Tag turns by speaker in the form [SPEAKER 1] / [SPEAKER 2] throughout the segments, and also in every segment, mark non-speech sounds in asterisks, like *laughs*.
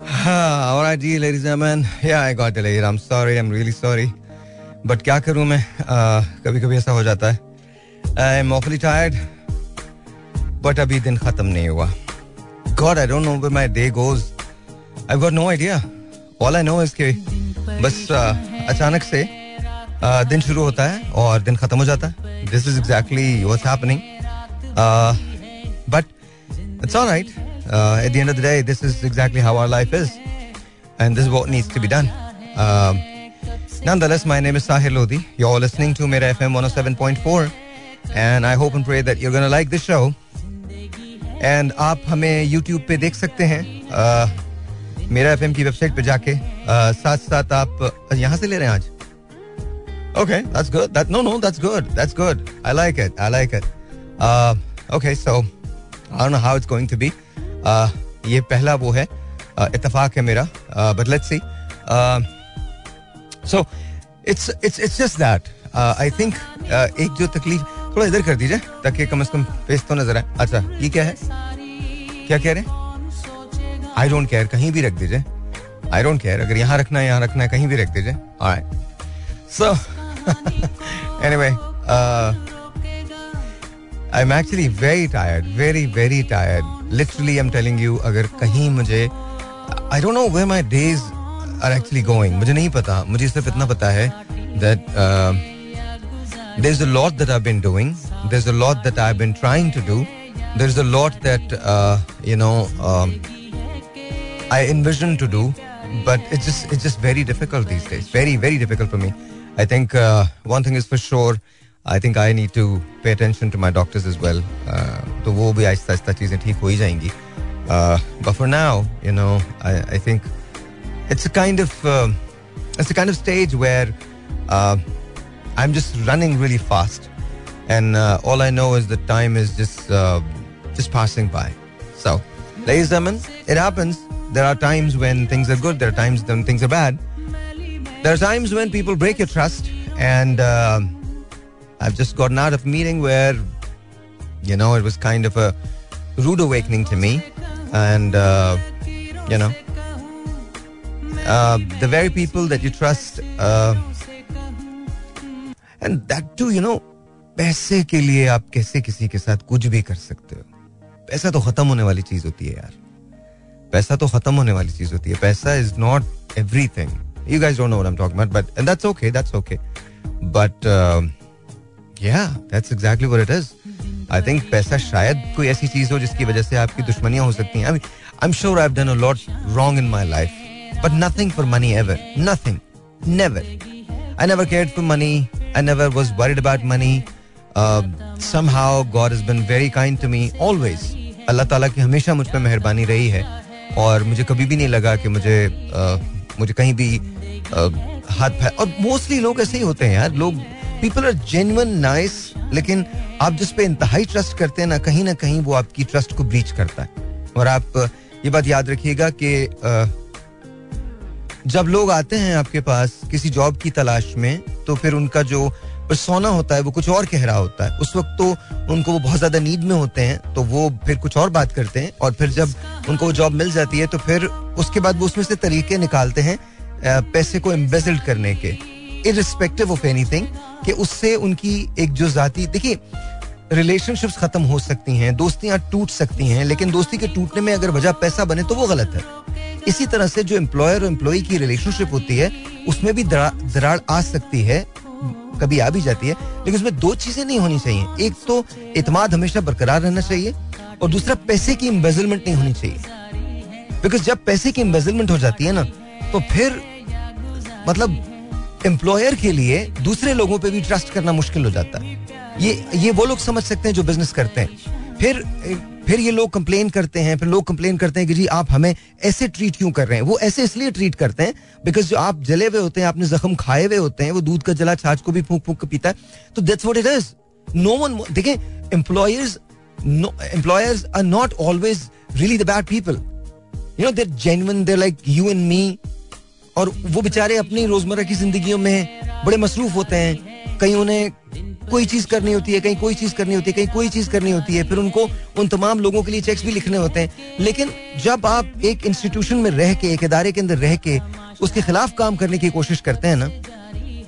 [SPEAKER 1] हाँ, all right, dear ladies and gentlemen. Yeah, I got delayed. I'm sorry. I'm really sorry. But क्या करूँ मैं कभी कभी ऐसा हो जाता है I am awfully tired but अभी दिन खत्म नहीं हुआ God I don't know where my day goes I got no idea all I know is के बस अचानक से दिन शुरू होता है और दिन खत्म हो जाता है this is exactly what happening but it's all right uh, at the end of the day, this is exactly how our life is. And this is what needs to be done. Um, nonetheless, my name is Sahil Lodi. You're listening to Mera FM 107.4. And I hope and pray that you're going to like this show. And आप हमें YouTube पे देख सकते हैं uh, मेरा F की website पे जाके uh, साथ साथ आप यहाँ से ले रहे हैं आज Okay, that's good. That no, no, that's good. That's good. I like it. I like it. Uh, okay, so I don't know how it's going to be. Uh, ये पहला वो है इतफाक है मेरा but let's see so it's it's it's just that I think एक जो तकलीफ़, थोड़ा इधर कर दीजिए, ताकि कम से कम फेस तो नज़र आए। अच्छा ये क्या है? क्या कह रहे हैं? आई डोंट केयर कहीं भी रख दीजिए। आई डोंट केयर अगर यहाँ रखना है, यहाँ रखना है, कहीं भी रख दीजिए। So anyway I am actually very tired very very tired literally I am telling you अगर कहीं मुझे I don't know where my days are actually going मुझे नहीं पता. मुझे सिर्फ़ इतना पता है that there is a lot that I been doing there is a lot that I been trying to do there is a lot that you know I envision to do but it's just it's just very difficult these days. Very very difficult for me. I think uh, one thing is for sure I think I need to pay attention to my doctors is well तो वो भी आहिस्ता आहिस्ता चीज़ें ठीक हो ही जाएंगी but for now you know I think it's a kind of it's a kind of stage where I am just running really fast and uh, all I know is that time is just uh, just passing by. So, ladies and gentlemen, it happens. There are times when things are good. There are times when things are bad. There are times when people break your trust, and uh, I've just gotten out of a meeting where, you know, it was kind of a rude awakening to me. And, uh, you know, uh, the very people that you trust, uh, and that too, you know, पैसे के लिए आप कैसे किसी के साथ कुछ भी कर सकते हो पैसा तो खत्म होने वाली चीज होती है यार पैसा तो खत्म होने वाली चीज होती है पैसा is not everything you guys don't know what I am talking about but that's okay that's okay but yeah that's exactly what it is i think पैसा शायद कोई ऐसी चीज़ हो जिसकी वजह से आपकी दुश्मनियाँ हो सकती हैं I mean, I'm sure I've done a lot wrong in my life but nothing for money ever nothing never I never cared for money I never was worried about money uh, somehow God has been very kind to me always अल्लाह ताला की हमेशा मुझ पर मेहरबानी रही है और मुझे कभी भी नहीं लगा कि मुझे uh, मुझे कहीं भी uh, हाथ फै और मोस्टली लोग ऐसे ही होते हैं यार लोग पीपल आर जेन्युइन नाइस लेकिन आप जिस पे इंतहाई ट्रस्ट करते हैं ना, कहीं ना कहीं वो आपकी ट्रस्ट को ब्रीच करता है। और आप ये बात याद रखिएगा कि जब लोग आते हैं आपके पास किसी जॉब की तलाश में तो फिर उनका जो सोना होता है, वो कुछ और कह रहा होता है। उस वक्त तो उनको वो बहुत ज़्यादा नीड में होते हैं तो वो फिर कुछ और बात करते हैं। और फिर जब उनको वो जॉब मिल जाती है तो फिर उसके बाद वो उसमें से तरीके निकालते हैं पैसे को एम्बेजल्ड करने के। इरिस्पेक्टिव ऑफ़ एनीथिंग कि उससे उनकी एक जो जाती, देखिए रिलेशनशिप्स खत्म हो सकती हैं, दोस्तियाँ टूट सकती हैं, लेकिन दोस्ती के टूटने में अगर वजह पैसा बने तो वो गलत है। इसी तरह से जो एम्प्लॉयर और एम्प्लॉय की रिलेशनशिप होती है, उसमें भी दरार आ सकती है, कभी आ भी जाती है, लेकिन उसमें दो चीज़ें नहीं होनी चाहिए। एक तो इतमाद हमेशा बरकरार रहना चाहिए और दूसरा पैसे की इम्बेजलमेंट नहीं होनी चाहिए। बिकॉज़ जब पैसे की इम्बेजलमेंट हो जाती है ना तो फिर मतलब एम्प्लॉयर के लिए दूसरे लोगों पे भी ट्रस्ट करना मुश्किल हो जाता है। ये ये वो लोग समझ सकते हैं जो बिज़नेस करते हैं। फिर फिर ये लोग कंप्लेन करते हैं, फिर लोग कंप्लेन करते हैं कि जी, आप हमें ऐसे ट्रीट क्यों कर रहे हैं? वो ऐसे इसलिए ट्रीट करते हैं बिकॉज़ जो आप जले हुए होते हैं, आपने जख्म खाए हुए होते हैं, वो दूध का जला, छाछ को भी फूक फूक पीता है। तो that's what it is no one देखें employers employers are not always really the bad people you know there genuine there like you and me और वो बेचारे अपनी रोज़मर्रा की ज़िंदगी में बड़े मसरूफ होते हैं। कहीं उन्हें कोई चीज़ करनी होती है कहीं कोई चीज़ करनी होती है कहीं कोई चीज़ करनी होती है फिर उनको उन तमाम लोगों के लिए चेक्स भी लिखने होते हैं। लेकिन जब आप एक इंस्टीट्यूशन में रह के एक इदारे के अंदर रह के उसके खिलाफ काम करने की कोशिश करते हैं ना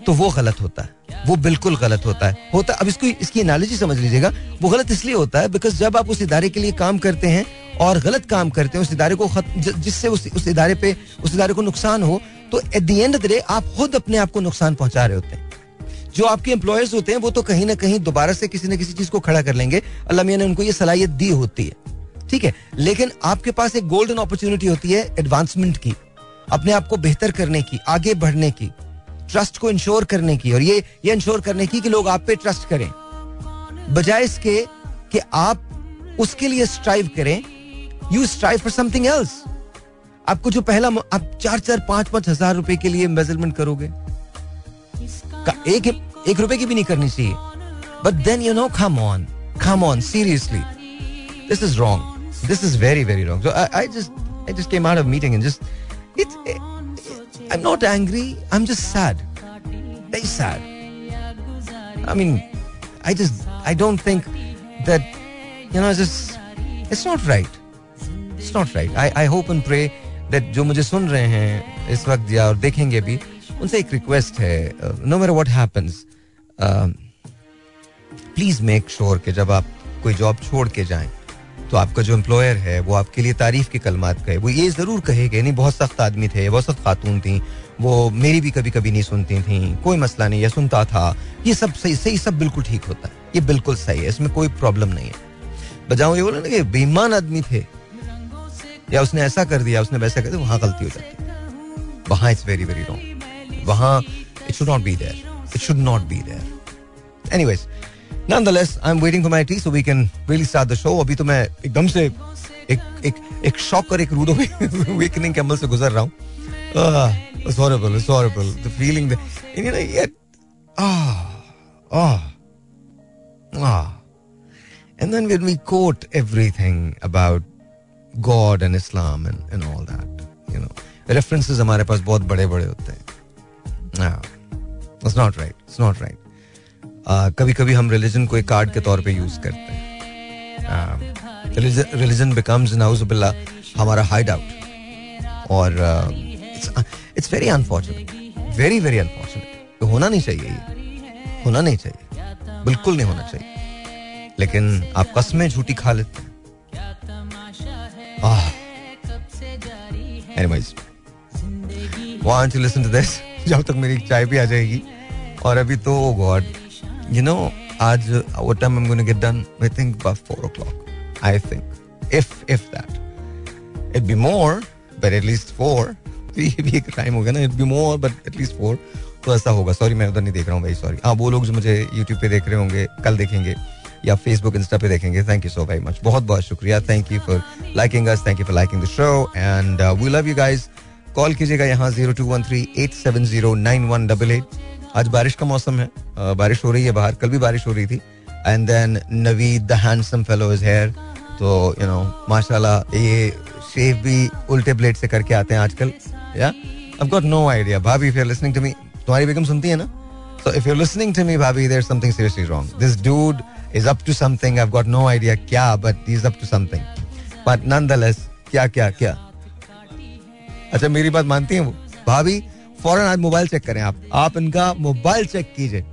[SPEAKER 1] तो वो गलत होता है। वो बिल्कुल गलत होता है। होता अब इसको इसकी एनालॉजी समझ लीजिएगा। वो गलत इसलिए होता है बिकॉज़ जब आप उस इदारे के लिए काम करते हैं और गलत काम करते हैं उस इदारे को जिससे उस, उस इदारे पे उस इदारे को नुकसान हो तो at the end of the day आप खुद अपने आप को नुकसान पहुँचा रहे होते हैं। जो आपके एम्प्लॉयर्स होते हैं, वो तो कहीं ना कहीं दोबारा से किसी ना किसी चीज़ को खड़ा कर लेंगे। अल्लाह मियाँ ने उनको ये सलाहियत दी होती है। ठीक है? लेकिन आपके पास एक गोल्डन अपॉर्चुनिटी होती है एडवांसमेंट की, अपने आप को बेहतर करने की, आगे बढ़ने की ट्रस्ट को इंश्योर करने की। और ये ये इंश्योर करने की कि लोग आप पे ट्रस्ट करें। बजाय इसके कि आप उसके लिए स्ट्राइव करें you strive for something else आपको जो पहला आप चार चार पाँच पाँच हज़ार रुपए के लिए मेज़रमेंट करोगे का एक एक रुपए की भी नहीं करनी चाहिए but then you know come on come on seriously this is wrong this is very very wrong I just I just came out of meeting and just it's I'm not angry. I'm just sad. Very sad. I mean, I just, I don't think that, you know, it's just, it's not right. It's not right. I, I hope and pray that जो मुझे सुन रहे हैं इस वक्त या और देखेंगे भी, उनसे एक रिक्वेस्ट है no matter what happens please make sure कि जब आप कोई जॉब छोड़ के जाएँ तो आपका जो एम्प्लॉयर है, वो आपके लिए तारीफ़ की कलमात कहे। वो ये ज़रूर कहेगा नहीं, बहुत सख्त आदमी थे, बहुत सख्त खातून थी, वो मेरी भी कभी कभी नहीं सुनती थी, कोई मसला नहीं, या सुनता था। ये सब सही सही सब बिल्कुल ठीक होता है, ये बिल्कुल सही है, इसमें कोई प्रॉब्लम नहीं है। बजाओ ये बोले ना कि बेईमान आदमी थे या उसने ऐसा कर दिया, उसने वैसा कर दिया, वहाँ गलती हो जाती वहाँ इट्स वेरी वेरी रॉन्ग वहाँ it should not be there it should not be there anyways nonetheless I am waiting for my tea so we can really start the show अभी तो मैं एकदम से एक एक एक शॉक और एक रूडो वीकनिंग कैमल से गुजर रहा हूँ। Sorrowful sorrowful the feeling the in you know yet ah ah and then we quote everything about God and Islam and, and all that, you know, references हमारे पास बहुत बड़े बड़े होते हैं. It's not right. It's not right. कभी कभी हम रिलीजन को एक कार्ड के तौर पे यूज़ करते हैं। रिलीजन बिकम्स नाउजुबिल्ला हमारा हाइड आउट और it's very unfortunate very very unfortunate होना नहीं चाहिए ये। होना नहीं चाहिए। बिल्कुल नहीं होना चाहिए। लेकिन आप कस्में झूठी खा लेते हैं। Why don't you listen to this? जब तक मेरी चाय भी आ जाएगी और अभी तो गॉड you know, आज what time I'm going to get done? I think about four o'clock. I think, if if that, it'd be more, but at least four. ये भी एक टाइम हो गया ना it be more but at least four तो ऐसा होगा sorry मैं उधर नहीं देख रहा हूँ भाई सॉरी हाँ वो लोग जो मुझे यूट्यूब पे देख रहे होंगे कल देखेंगे या फेसबुक इंस्टा पे देखेंगे। Thank you so very much बहुत बहुत शुक्रिया। Thank you for liking us thank you for liking the show and we love you guys call कीजिएगा यहाँ zero two one three eight seven zero nine one double eight आज बारिश का मौसम है। बारिश हो रही है बाहर। कल भी बारिश हो रही थी। And then Naveed the handsome fellow is here तो यू नो माशाल्लाह, ये शेव भी उल्टे ब्लेड से करके आते हैं आजकल। Yeah I got no idea bhabhi if you are listening to me तुम्हारी बेगम सुनती है ना? So if you are listening to me bhabhi there something seriously wrong this dude is up to something I got no idea क्या but is up to something but nonetheless क्या क्या क्या अच्छा मेरी बात मानती हैं वो? भाभी, फ़ौरन आज मोबाइल चेक करें आप। आप इनका मोबाइल चेक कीजिए।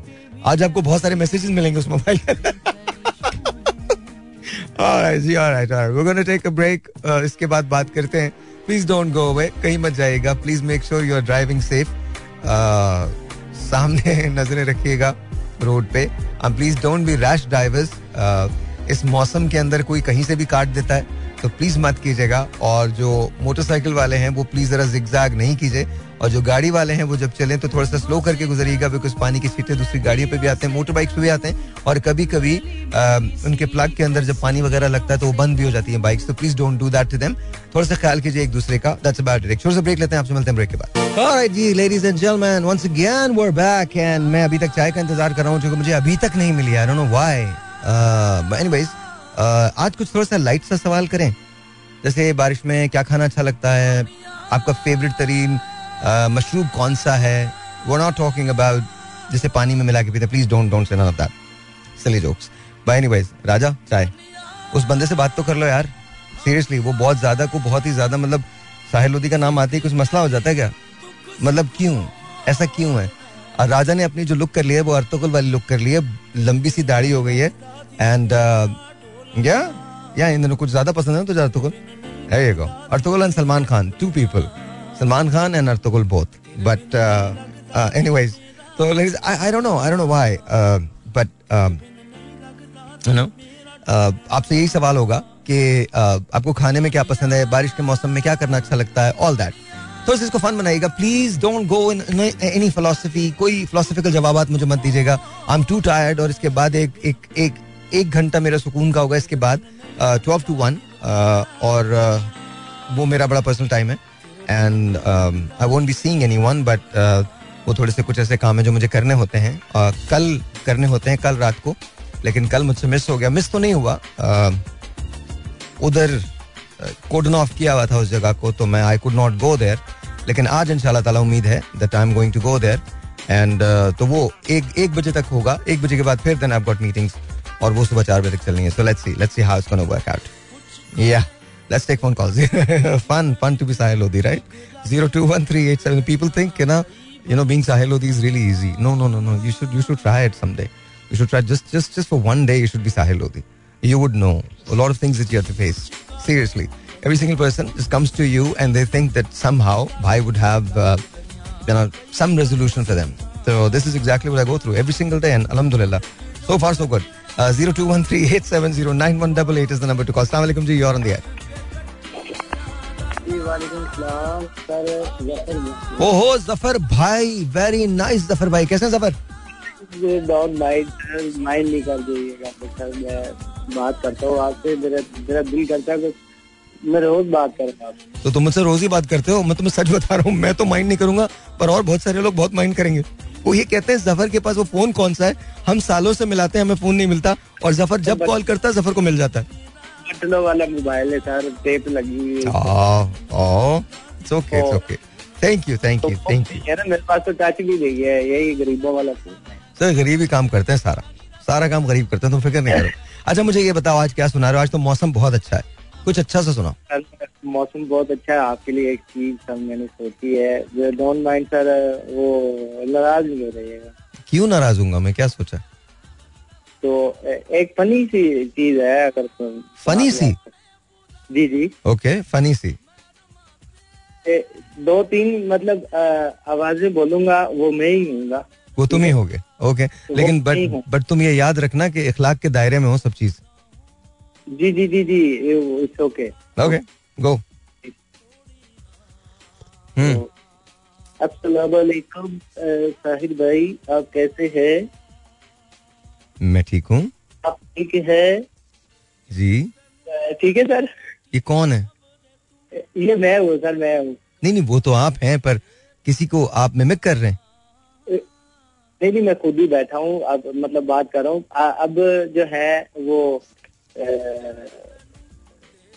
[SPEAKER 1] आज आपको बहुत सारे मैसेजेस मिलेंगे उस मोबाइल ब्रेक *laughs* इसके बाद बात करते हैं। प्लीज़ डोंट गो अवे कहीं मत जाइएगा। Please make sure you are driving safe सामने नज़रें रखिएगा। रोड पे। Please don't be rash drivers इस मौसम के अंदर कोई कहीं से भी काट देता है। तो प्लीज़ मत कीजिएगा। और जो मोटरसाइकिल वाले हैं, वो प्लीज़ जरा जिगजैग नहीं कीजिए। और जो गाड़ी वाले हैं, वो जब चले तो थोड़ा सा स्लो करके गुजरिएगा बिकॉज़ पानी की सीटें दूसरी गाड़ियों पे भी आते हैं मोटर बाइक्स पे भी आते हैं। और कभी कभी उनके प्लग के अंदर जब पानी वगैरह लगता है तो वो बंद भी हो जाती है बाइक्स तो please don't do that to them थोड़ा सा ख्याल कीजिए एक दूसरे का। दैट्स अबाउट इट छोटा सा ब्रेक लेते हैं, आपसे मिलते हैं ब्रेक के बाद। Alright ji and gentlemen once again we are back and मैं अभी तक चाय का इंतज़ार कर रहा हूँ, जो मुझे अभी तक नहीं मिली I don't know why anyways आज कुछ थोड़ा सा लाइट सा सवाल करें। जैसे बारिश में क्या खाना अच्छा लगता है? आपका फेवरेट तरीन मशरूब कौन सा है? वो नॉट टॉकिंग अबाउट जिसे पानी में मिला के पीते please don't don't say off that silly jokes bye anyways Raja, चाय। उस बंदे से बात तो कर लो यार। सीरियसली वो बहुत ज़्यादा को बहुत ही ज़्यादा मतलब साहिल लोधी का नाम आते ही कुछ मसला हो जाता है क्या? मतलब क्यों? ऐसा क्यों है? और राजा ने अपनी जो लुक कर लिया है, वो अर्तुगल वाली लुक कर ली है। लंबी सी दाढ़ी हो गई है। एंड क्या? या इन दोनों कुछ ज़्यादा पसंद है तुझे अर्तुगल? है ये go Ertugrul and Salman Khan two people Salman Khan and Ertugrul both but anyways तो I don't know I don't know why but you know आपसे यही सवाल होगा कि uh, आपको खाने में क्या पसंद है बारिश के मौसम में क्या करना अच्छा लगता है ऑल दैट तो इसको फन बनाइएगा. Please don't go in any philosophy कोई फिलोसफिकल जवाब मुझे मत दीजिएगा. आई एम टू टायर्ड और इसके बाद एक एक एक एक घंटा मेरा सुकून का होगा इसके बाद ट्वेल्व टू वन और uh, वो मेरा बड़ा पर्सनल टाइम है। And I won't be seeing anyone but वो थोड़े से कुछ ऐसे काम है जो मुझे करने होते हैं। Uh, कल करने होते हैं कल रात को लेकिन कल मुझसे मिस हो गया। मिस तो नहीं हुआ। Uh, उधर कोडन ऑफ़ किया हुआ था उस जगह को तो मैं I could not go there लेकिन आज इंशाल्लाह ताला उम्मीद है that I am going to go there and तो वो एक एक बजे तक होगा। एक बजे के बाद फिर देन आई गॉट मीटिंग्स और वो सुबह चार बजे तक चलनी है so let's see let's see how it's gonna work out या let's take phone calls fun fun to be sahil lodi right 021387 people think you know you know being sahil lodi is really easy no no no no you should you should try it someday you should try just just just for one day you should be sahil lodi you would know a lot of things that you have to face seriously every single person just comes to you and they think that somehow bhai would have uh, you know some resolution for them so this is exactly what i go through every single day and alhamdulillah so far so good Uh, 0213870918 is the number to call. Assalamu alaikum ji you're on the air. ओहो ज़फ़र भाई very nice Zafar भाई। कैसे Zafar?
[SPEAKER 2] Mind mind नहीं कर sir मैं बात करता हूँ आपसे मेरा मेरा दिल करता है मैं रोज बात
[SPEAKER 1] तो तुम मुझसे रोज ही बात करते हो? मैं तुम्हें सच बता रहा हूँ मैं तो माइंड नहीं करूँगा पर और बहुत सारे लोग बहुत माइंड करेंगे। वो ये कहते हैं ज़फ़र के पास वो फ़ोन कौन सा है? हम सालों से मिलाते हैं हमें फ़ोन नहीं मिलता। और ज़फ़र जब कॉल करता है ज़फ़र को मिल जाता है।
[SPEAKER 2] बटनों वाला मोबाइल है सर टेप लगी
[SPEAKER 1] okay it's okay thank you thank you
[SPEAKER 2] thank you मेरे पास तो टच भी नहीं है यही गरीबों वाला फ़ोन
[SPEAKER 1] सर गरीब ही काम करते हैं सारा। सारा काम गरीब करते हैं तुम फ़िक्र नहीं करो। *laughs* अच्छा मुझे ये बताओ आज क्या सुना रहे हो? आज तो मौसम बहुत अच्छा है। कुछ अच्छा सा
[SPEAKER 2] सुना मौसम बहुत अच्छा है आपके लिए एक चीज़ मैंने सोची है। डोंट माइंड सर वो नाराज़ नहीं हो रहिएगा
[SPEAKER 1] क्यों नाराज़ हूँगा मैं क्या सोचा?
[SPEAKER 2] तो एक फनी सी चीज़ है अगर
[SPEAKER 1] फनी सी?
[SPEAKER 2] जी जी।
[SPEAKER 1] ओके फनी सी।
[SPEAKER 2] दो तीन मतलब आवाज़ें बोलूँगा वो मैं ही हूँगा
[SPEAKER 1] वो तुम ही होगे। ओके लेकिन बट बट तुम ये याद रखना कि इखलाक के दायरे में हो सब चीज़।
[SPEAKER 2] जी जी जी जी it's okay
[SPEAKER 1] okay go hmm
[SPEAKER 2] अस्सलाम वालेकुम साहिद भाई आप कैसे हैं?
[SPEAKER 1] मैं ठीक हूँ।
[SPEAKER 2] आप ठीक है?
[SPEAKER 1] जी।
[SPEAKER 2] ठीक है सर?
[SPEAKER 1] ये कौन है?
[SPEAKER 2] ये मैं हूँ सर मैं हूँ।
[SPEAKER 1] नहीं नहीं वो तो आप हैं पर किसी को आप मिमिक कर रहे हैं?
[SPEAKER 2] नहीं नहीं मैं खुद ही बैठा हूँ अब मतलब बात कर रहा हूँ। अब जो है वो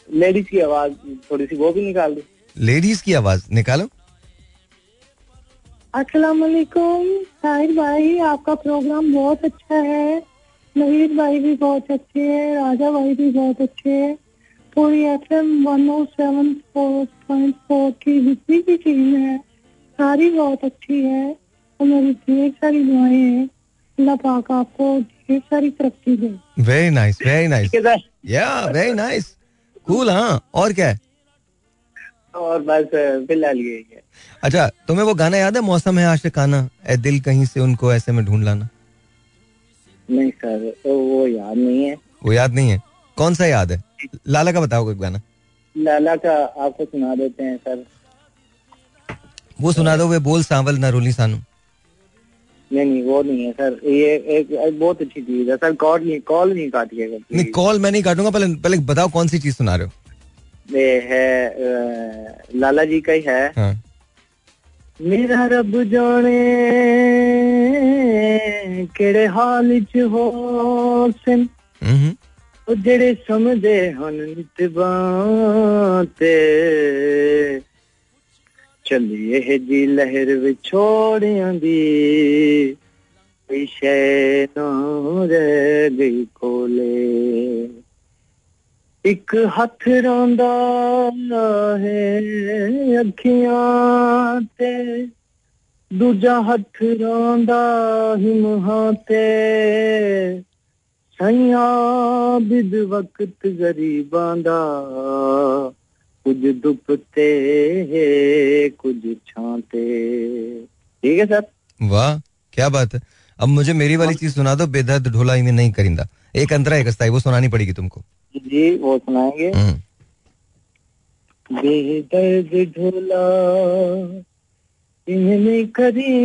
[SPEAKER 2] लेडीज़ की आवाज़ थोड़ी सी वो भी निकाल दो।
[SPEAKER 1] लेडीज़ की आवाज़ निकालो।
[SPEAKER 3] अस्सलाम वालेकुम साहिर भाई आपका प्रोग्राम बहुत अच्छा है। नवीद भाई भी बहुत अच्छे हैं राजा भाई भी बहुत अच्छे हैं। पूरी F M one o seven four point four की जितनी भी टीम है। सारी बहुत अच्छी है और मेरी ढेर सारी दुआएँ हैं। अल्लाह पाक आपको ढेर सारी तरक्की दे।
[SPEAKER 1] Very
[SPEAKER 2] nice very nice
[SPEAKER 1] yeah very nice cool हाँ। और क्या है?
[SPEAKER 2] और बस फ़िलहाल यही है।
[SPEAKER 1] अच्छा तुम्हें वो गाना याद है? मौसम है आशिकाना ए दिल कहीं से उनको ऐसे में ढूंढ लाना।
[SPEAKER 2] नहीं सर तो वो याद नहीं है।
[SPEAKER 1] वो याद नहीं है? कौन सा याद है? लाला का बताओ कोई गाना।
[SPEAKER 2] लाला का आपको सुना देते हैं सर।
[SPEAKER 1] वो सुना दो वे बोल सांवल नरोली सानू।
[SPEAKER 2] नहीं नहीं वो नहीं है सर। ये एक, एक बहुत अच्छी चीज़ है सर। कॉल नहीं कॉल नहीं काटिए
[SPEAKER 1] नहीं कॉल मैं नहीं काटूँगा पहले पहले बताओ कौन सी चीज़ सुना रहे हो?
[SPEAKER 2] ये है लाला जी का ही है।
[SPEAKER 1] हाँ।
[SPEAKER 2] मेरा रब जाने केड़े हाल च हो सिन।
[SPEAKER 1] हम्म।
[SPEAKER 2] ओ जेड़े समझे हन नित बाते। ਚੱਲੀ ਇਹ ਜੀ ਲਹਿਰ ਵਿਛੋੜਿਆਂ ਦੀ ਵਿਸ਼ੇ ਨੂੰ ਰਹਿ ਗਈ ਕੋਲੇ ਇੱਕ ਹੱਥ ਰੋਂਦਾ ਹੈ ਅੱਖੀਆਂ ਤੇ ਦੂਜਾ ਹੱਥ ਰੋਂਦਾ ਹਿਮਹਾਂ ਤੇ ਸਈਆ ਬਿਦ ਵਕਤ ਗਰੀਬਾਂ ਦਾ कुछ दुपते है कुछ छाते ठीक है सर?
[SPEAKER 1] वाह क्या बात है। अब मुझे मेरी वाली हाँ। चीज़ सुना दो बेदर्द ढोला इन्हें नहीं करिंदा। एक अंतरा एक अस्थाई वो सुनानी पड़ेगी तुमको।
[SPEAKER 2] जी वो सुनाएँगे।
[SPEAKER 1] हम्म।
[SPEAKER 2] बेदर्द ढोला इन्हें करी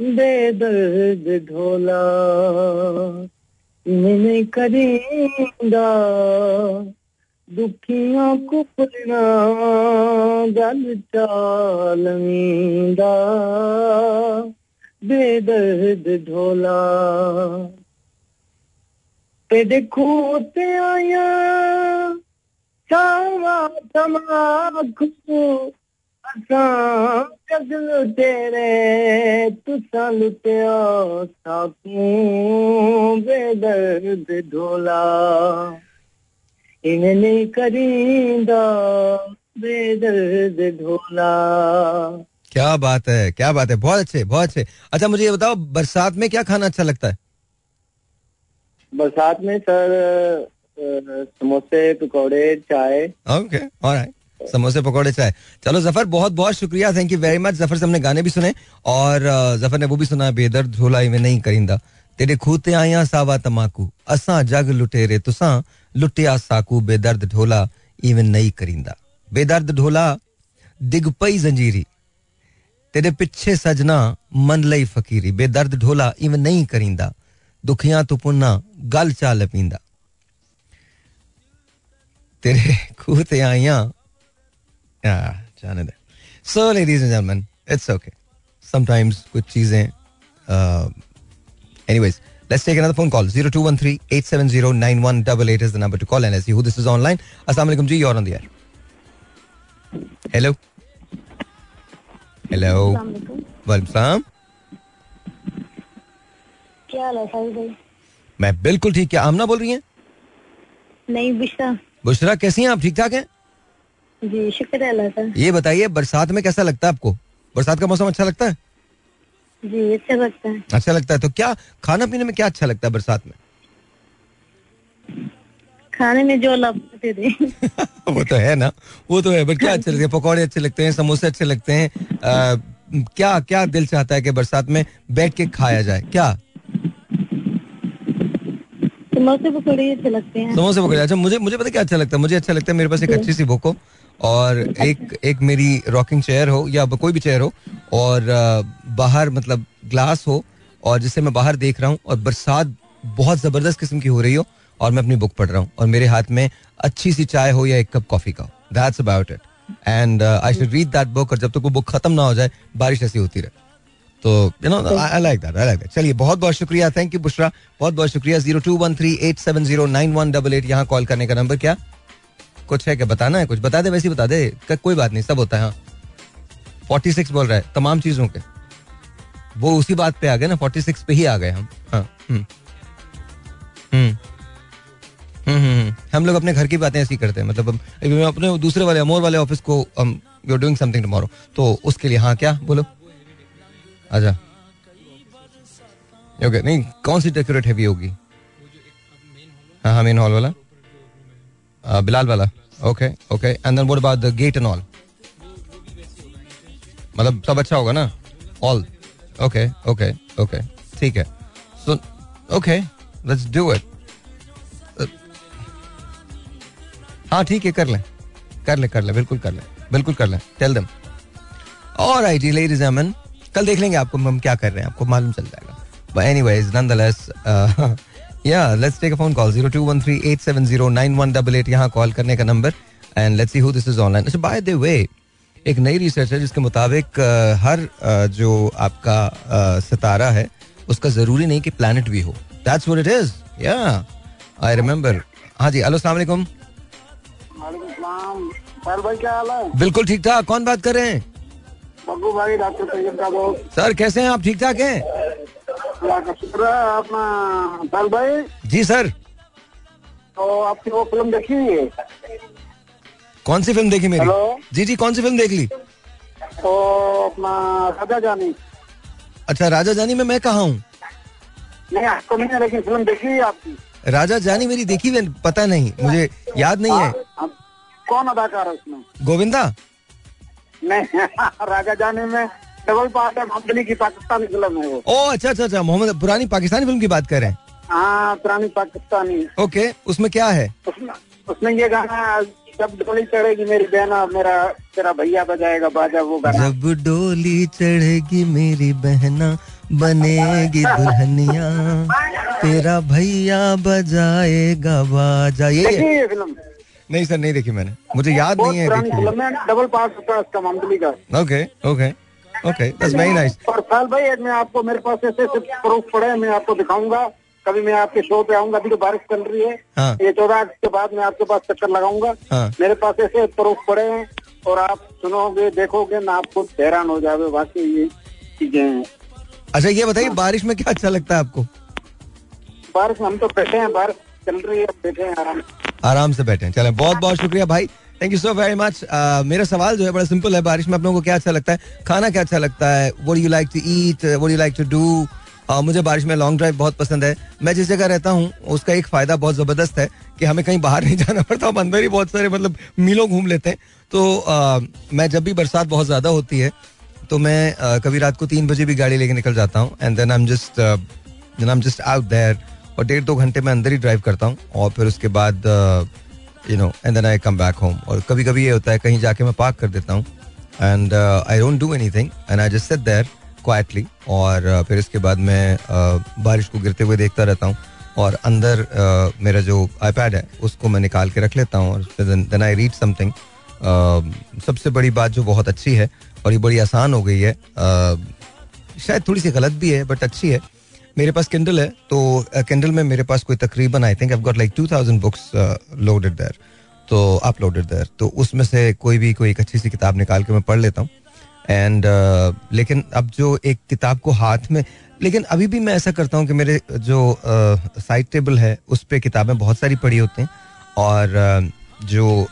[SPEAKER 2] बेदर्द ढोला मैंने करेंगा दुखियों को पुलना गल चालवींदा बेदर्द ढोला। तेरे खूते आया तमा तमाखू कस तुसा लुटे बेदर्द ढोला इन्हने करींदा बेदर्द ढोला
[SPEAKER 1] क्या बात है क्या बात है बहुत अच्छे बहुत अच्छे। अच्छा मुझे ये बताओ बरसात में क्या खाना अच्छा लगता है?
[SPEAKER 2] बरसात में सर समोसे पकौड़े चाय।
[SPEAKER 1] ओके ऑलराइट समोसे पकौड़े चाय। चलो ज़फ़र बहुत बहुत शुक्रिया। Thank you very much Zafar से हमने गाने भी सुने और ज़फ़र ने वो भी सुना बेदर्द ढोलाई में नहीं करिंदा। तेरे खूते आया सावा तमाकू। असा जग लुटेरे तुसा लुटिया साकू। बेदर्द ढोला इवन नहीं करिंदा। बेदर्द ढोला दिग पई जंजीरी। तेरे पिछे सजना मन लई फकीरी। बेदर्द ढोला इवन नहीं करिंदा। दुखियाँ तू पुन्ना गल चाल पींदा तेरे *laughs* खूह ते आइयाँ Ah, जाने दे so ladies and gentleman it's okay sometimes कुछ चीज़ें anyways let's take another phone call 0213-870-9188 is the number to call and let's see who this is online assalamu alaikum ji you're on the air hello hello वालेकुम सलाम
[SPEAKER 3] क्या हाल है साहिल भाई
[SPEAKER 1] मैं बिल्कुल ठीक क्या आमना बोल रही हैं
[SPEAKER 3] नहीं बिशा
[SPEAKER 1] बुशरा कैसी हैं आप ठीक ठाक हैं
[SPEAKER 3] जी शुक्र अल्लाह का।
[SPEAKER 1] ये बताइए बरसात में कैसा लगता है आपको? बरसात का मौसम अच्छा लगता है?
[SPEAKER 3] जी अच्छा लगता है।
[SPEAKER 1] अच्छा लगता है तो क्या खाना पीने में क्या अच्छा लगता है बरसात में?
[SPEAKER 3] खाने में जो लगते थे *laughs*
[SPEAKER 1] वो तो है ना वो तो है बट क्या अच्छे लगते हैं? पकौड़े अच्छे लगते हैं समोसे अच्छे लगते हैं। आ, क्या क्या दिल चाहता है कि बरसात में बैठ के खाया जाए? क्या?
[SPEAKER 3] समोसे पकौड़े अच्छे लगते हैं।
[SPEAKER 1] समोसे पकौड़े अच्छा मुझे मुझे पता क्या अच्छा लगता है? मुझे अच्छा लगता है मेरे पास एक अच्छी सी हो। और एक एक मेरी रॉकिंग चेयर हो या कोई भी चेयर हो और बाहर मतलब ग्लास हो और जिससे मैं बाहर देख रहा हूँ और बरसात बहुत ज़बरदस्त किस्म की हो रही हो और मैं अपनी बुक पढ़ रहा हूँ और मेरे हाथ में अच्छी सी चाय हो या एक कप कॉफ़ी का that's about it and I should read that book और जब तक वो बुक खत्म ना हो जाए, बारिश ऐसी होती रहे। तो you know I like that I like that चलिए, बहुत बहुत शुक्रिया थैंक यू बुशरा बहुत बहुत शुक्रिया zero two one three eight seven zero nine one double eight यहाँ कॉल करने का नंबर क्या? कुछ है क्या बताना है कुछ? बता दे वैसे ही बता दे। कोई बात नहीं सब होता है हाँ। फोर्टी सिक्स बोल रहा है तमाम चीज़ों के। वो उसी बात पे आ गए ना फोर्टी सिक्स पे ही आ गए हम। हाँ हम्म। हम्म। हम्म। हम लोग अपने घर की बातें ऐसी करते हैं मतलब अपने दूसरे वाले अमोर वाले ऑफ़िस को यू डूइंग समथिंग टुमारो तो उसके लिए हाँ क्या? बोलो। अच्छा ओके नहीं कौन सी डेकोरेट हैवी होगी? हाँ हाँ मेन हॉल वाला। Uh, बिलाल वाला। Okay okay and then what about the gate and all मतलब सब अच्छा होगा ना? ऑल ओके ओके ओके ठीक है. So okay let's do it हाँ ठीक है, कर ले. कर ले कर ले. बिल्कुल कर ले. बिल्कुल कर ले. टेल देम ऑलराइट जी लेडीज़ एंड जेंटलमैन कल देख लेंगे आपको हम क्या कर रहे हैं. आपको मालूम चल जाएगा. बट एनीवेज नॉनदलेस या let's take a phone call 02138709188 यहाँ कॉल करने का number and let's see who this is online अच्छा बाय द वे एक नई रिसर्च है जिसके मुताबिक हर जो आपका सितारा है उसका ज़रूरी नहीं कि प्लैनेट भी हो। दैट्स व्हाट इट इज़ या आई रिमेंबर हाँ जी हेलो अस्सलाम वालेकुम
[SPEAKER 2] वालेकुम सलाम भाई क्या हाल है?
[SPEAKER 1] बिल्कुल ठीक ठाक। कौन बात कर रहे हैं?
[SPEAKER 2] बग्गू भाई डॉक्टर
[SPEAKER 1] सर कैसे हैं? आप ठीक ठाक हैं?
[SPEAKER 2] है अपना साल भाई।
[SPEAKER 1] जी सर।
[SPEAKER 2] तो आपकी वो फ़िल्म देखी हुई है?
[SPEAKER 1] कौन सी फ़िल्म देखी मेरी?
[SPEAKER 2] हेलो।
[SPEAKER 1] जी जी कौन सी फ़िल्म देख ली?
[SPEAKER 2] तो अपना राजा जानी।
[SPEAKER 1] अच्छा राजा जानी में मैं कहा हूँ?
[SPEAKER 2] नहीं आपको नहीं है लेकिन फ़िल्म देखी हुई आपकी?
[SPEAKER 1] राजा जानी मेरी देखी हुई पता नहीं मुझे याद नहीं है।
[SPEAKER 2] आप- कौन अदाकार है उसमें?
[SPEAKER 1] गोविंदा?
[SPEAKER 2] नहीं *laughs* राजा जानी में डबल पार्ट है मोहम्मद की पाकिस्तानी फ़िल्म है वो।
[SPEAKER 1] ओ अच्छा अच्छा अच्छा मोहम्मद पुरानी पाकिस्तानी फ़िल्म की बात कर रहे हैं?
[SPEAKER 2] हाँ पुरानी पाकिस्तानी।
[SPEAKER 1] ओके उसमें क्या है?
[SPEAKER 2] उसमें उसमें ये गाना जब डोली चढ़ेगी मेरी बहना मेरा तेरा भैया बजाएगा बाजा वो गाना।
[SPEAKER 1] जब डोली चढ़ेगी मेरी बहना बनेगी दुल्हनिया तेरा भैया बजाएगा बाजा। ये
[SPEAKER 2] फ़िल्म?
[SPEAKER 1] नहीं सर नहीं देखी मैंने। मुझे याद नहीं है
[SPEAKER 2] डबल मामली का।
[SPEAKER 1] Okay okay. Okay that's very nice
[SPEAKER 2] और साल भाई मैं आपको मेरे पास ऐसे प्रूफ पड़े हैं, मैं आपको दिखाऊँगा। कभी मैं आपके शो पे आऊँगा अभी तो बारिश चल रही है।
[SPEAKER 1] हाँ।
[SPEAKER 2] ये चौदह अगस्त के बाद मैं आपके पास चक्कर लगाऊँगा।
[SPEAKER 1] हाँ।
[SPEAKER 2] मेरे पास ऐसे प्रूफ पड़े हैं और आप सुनोगे देखोगे ना आप खुद हैरान हो जाओगे बाकी ये चीज़ें हैं।
[SPEAKER 1] अच्छा ये बताइए बारिश में क्या अच्छा लगता है आपको?
[SPEAKER 2] बारिश में हम तो बैठे हैं बारिश चल रही है बैठे हैं आराम।
[SPEAKER 1] आराम से बैठे हैं। चले बहुत बहुत शुक्रिया भाई। Thank you so very much मेरा सवाल जो है बड़ा सिंपल है बारिश में आप लोगों को क्या अच्छा लगता है? खाना क्या अच्छा लगता है? वो यू लाइक टू ईट वो यू लाइक टू डू मुझे बारिश में लॉन्ग ड्राइव बहुत पसंद है। मैं जिस जगह रहता हूँ उसका एक फ़ायदा बहुत ज़बरदस्त है कि हमें कहीं बाहर नहीं जाना पड़ता हम अंदर ही बहुत सारे मतलब मीलों घूम लेते हैं। तो uh, मैं जब भी बरसात बहुत ज़्यादा होती है तो मैं uh, कभी रात को तीन बजे भी गाड़ी लेके निकल जाता हूँ and then I am just then I am just out there और डेढ़ दो घंटे में अंदर ही ड्राइव करता हूँ और फिर उसके बाद you know and then I come back home और कभी कभी ये होता है कहीं जाके मैं पार्क कर देता हूँ। And I don't do anything and I just sit there quietly और uh, फिर इसके बाद मैं uh, बारिश को गिरते हुए देखता रहता हूँ। और अंदर uh, मेरा जो आईपैड है उसको मैं निकाल के रख लेता हूँ। और देन आई रीड समथिंग सबसे बड़ी बात जो बहुत अच्छी है और ये बड़ी आसान हो गई है uh, शायद थोड़ी सी गलत भी है बट अच्छी है। मेरे पास किंडल है तो किंडल में मेरे पास कोई तकरीबन I think got like 2000 books loaded there तो अपलोडेड देयर तो उसमें से कोई भी कोई एक अच्छी सी किताब निकाल के मैं पढ़ लेता हूँ। एंड uh, लेकिन अब जो एक किताब को हाथ में लेकिन अभी भी मैं ऐसा करता हूँ कि मेरे जो साइड uh, टेबल है उस पर किताबें बहुत सारी पड़ी होती हैं। और uh, जो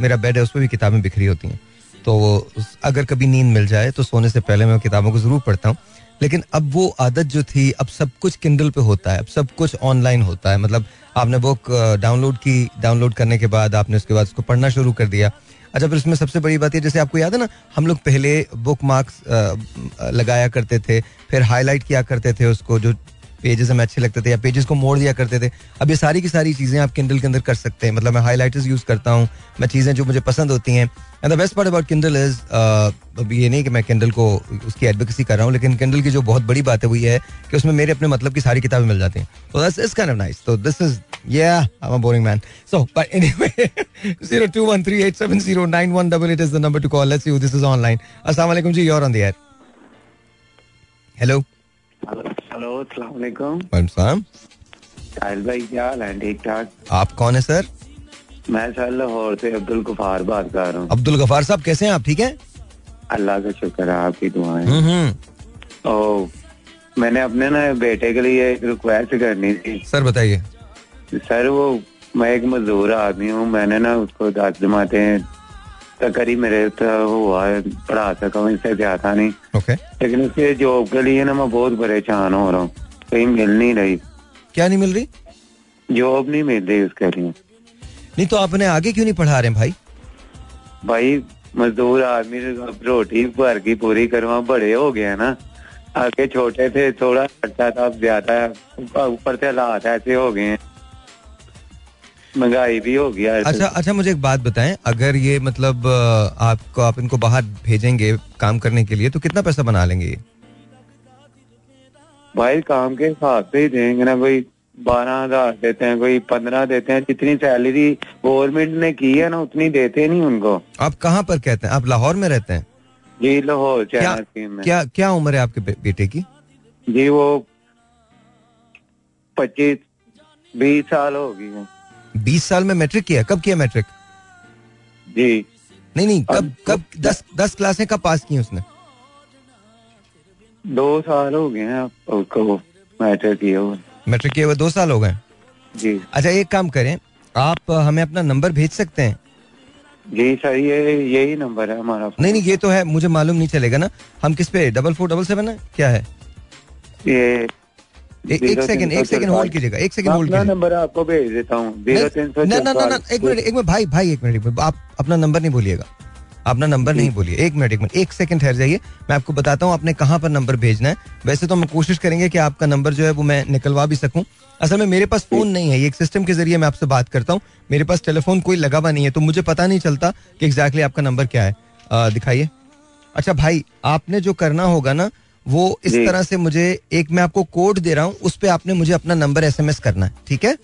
[SPEAKER 1] मेरा बेड है उस पर भी किताबें बिखरी होती हैं। तो अगर कभी नींद मिल जाए तो सोने से पहले मैं किताबों को ज़रूर पढ़ता हूँ। लेकिन अब वो आदत जो थी, अब सब कुछ किंडल पे होता है, अब सब कुछ ऑनलाइन होता है। मतलब आपने बुक डाउनलोड की डाउनलोड करने के बाद आपने उसके बाद उसको पढ़ना शुरू कर दिया। अच्छा फिर उसमें सबसे बड़ी बात है जैसे आपको याद है ना, हम लोग पहले बुक मार्क्स लगाया करते थे, फिर हाईलाइट किया करते थे उसको, जो पेजेस हमें अच्छे लगते थे या पेजेस को मोड़ दिया करते थे। अब ये सारी की सारी चीज़ें आप किंडल के अंदर कर सकते हैं। मतलब मैं हाईलाइटर्स यूज़ करता हूँ। मैं चीज़ें जो मुझे पसंद होती हैं। And the best part about Kindle is ये नहीं कि मैं किंडल को उसकी एडवोकेसी कर रहा हूँ, लेकिन किंडल की जो बहुत बड़ी बात है वो ये है कि उसमें मेरे अपने मतलब की सारी किताबें मिल जाती हैं। तो दैट्स इज़ ऑफ़ नाइस तो this is yeah, i'm a boring man. So, but anyway *laughs* 0213870918 is the number to call. Let's see who this is online. Assalamu alaikum ji, you're on the air. Hello?
[SPEAKER 4] Hello अस्सलाम वालेकुम
[SPEAKER 1] सलाम
[SPEAKER 4] साहिल भाई क्या हाल है? ठीक ठाक?
[SPEAKER 1] आप कौन है सर?
[SPEAKER 4] मैं सर लाहौर से अब्दुल गफार बात कर रहा हूँ।
[SPEAKER 1] अब्दुल गफार साहब कैसे हैं आप? ठीक हैं?
[SPEAKER 4] अल्लाह का शुक्र है आपकी दुआएँ
[SPEAKER 1] हम्म हम्म।
[SPEAKER 4] ओ मैंने अपने ना बेटे के लिए एक रिक्वेस्ट करनी थी।
[SPEAKER 1] सर बताइए।
[SPEAKER 4] सर वो मैं एक मजदूर आदमी हूँ मैंने ना उसको दस जमाते तकरी मेरे तो हुआ है पढ़ा सका हूँ इससे ज़्यादा नहीं
[SPEAKER 1] ओके
[SPEAKER 4] लेकिन उसके जॉब के लिए ना मैं बहुत परेशान हो रहा हूँ कहीं मिल नहीं रही
[SPEAKER 1] क्या नहीं मिल रही
[SPEAKER 4] जॉब नहीं मिल रही उसके लिए
[SPEAKER 1] नहीं तो आपने आगे क्यों नहीं पढ़ा रहे भाई
[SPEAKER 4] भाई मजदूर आदमी रोटी भर की पूरी करवा बड़े हो गए ना आगे छोटे थे थोड़ा खर्चा था ज़्यादा ऊपर से हालात ऐसे हो गए हैं महँगाई भी हो गया है।
[SPEAKER 1] अच्छा अच्छा मुझे एक बात बताएँ। अगर ये मतलब आपको आप इनको बाहर भेजेंगे काम करने के लिए तो कितना पैसा बना लेंगे ये?
[SPEAKER 4] भाई काम के हिसाब से ही देंगे ना कोई बारह हज़ार देते हैं कोई पंद्रह देते हैं जितनी सैलरी गवर्नमेंट ने की है ना उतनी देते नहीं उनको।
[SPEAKER 1] आप कहाँ पर कहते हैं? आप लाहौर में रहते हैं?
[SPEAKER 4] जी लाहौर
[SPEAKER 1] क्या क्या क्या उम्र है आपके बेटे की?
[SPEAKER 4] जी वो पच्चीस बीस साल हो गई है।
[SPEAKER 1] बीस साल में मैट्रिक किया कब किया मैट्रिक?
[SPEAKER 4] जी।
[SPEAKER 1] नहीं नहीं कब कब दस दस क्लासें कब पास की उसने?
[SPEAKER 4] दो साल हो गए हैं आप- किए हुए
[SPEAKER 1] मैट्रिक किए हुए दो साल हो गए?
[SPEAKER 4] जी।
[SPEAKER 1] अच्छा एक काम करें आप हमें अपना नंबर भेज सकते हैं?
[SPEAKER 4] जी सर ये यही नंबर है हमारा।
[SPEAKER 1] नहीं नहीं ये तो है मुझे मालूम नहीं चलेगा ना। हम किस पे डबल फोर डबल सेवन है? क्या है?
[SPEAKER 4] ये
[SPEAKER 1] एक सेकंड एक सेकंड होल्ड कीजिएगा एक सेकंड होल्ड
[SPEAKER 4] अपना
[SPEAKER 1] कीजिएगा।
[SPEAKER 4] नंबर आपको भेज देता हूँ ज़ीरो तीन सौ
[SPEAKER 1] ना ना ना ना एक मिनट एक मिनट भाई भाई एक मिनट आप अपना नंबर नहीं बोलिएगा अपना नंबर नहीं बोलिए एक मिनट एक मिनट एक सेकंड ठहर जाइए मैं आपको बताता हूँ आपने कहाँ पर नंबर भेजना है वैसे तो हम कोशिश करेंगे कि आपका नंबर जो है वो मैं निकलवा भी सकूँ असल में मेरे पास फ़ोन नहीं है ये एक सिस्टम के ज़रिए मैं आपसे बात करता हूँ मेरे पास टेलीफोन कोई लगा हुआ नहीं है तो मुझे पता नहीं चलता कि एग्जैक्टली आपका नंबर क्या है दिखाइए अच्छा भाई आपने जो करना होगा ना वो इस तरह से मुझे एक मैं आपको कोड दे रहा हूँ उस पर आपने मुझे अपना नंबर एसएमएस करना है ठीक है?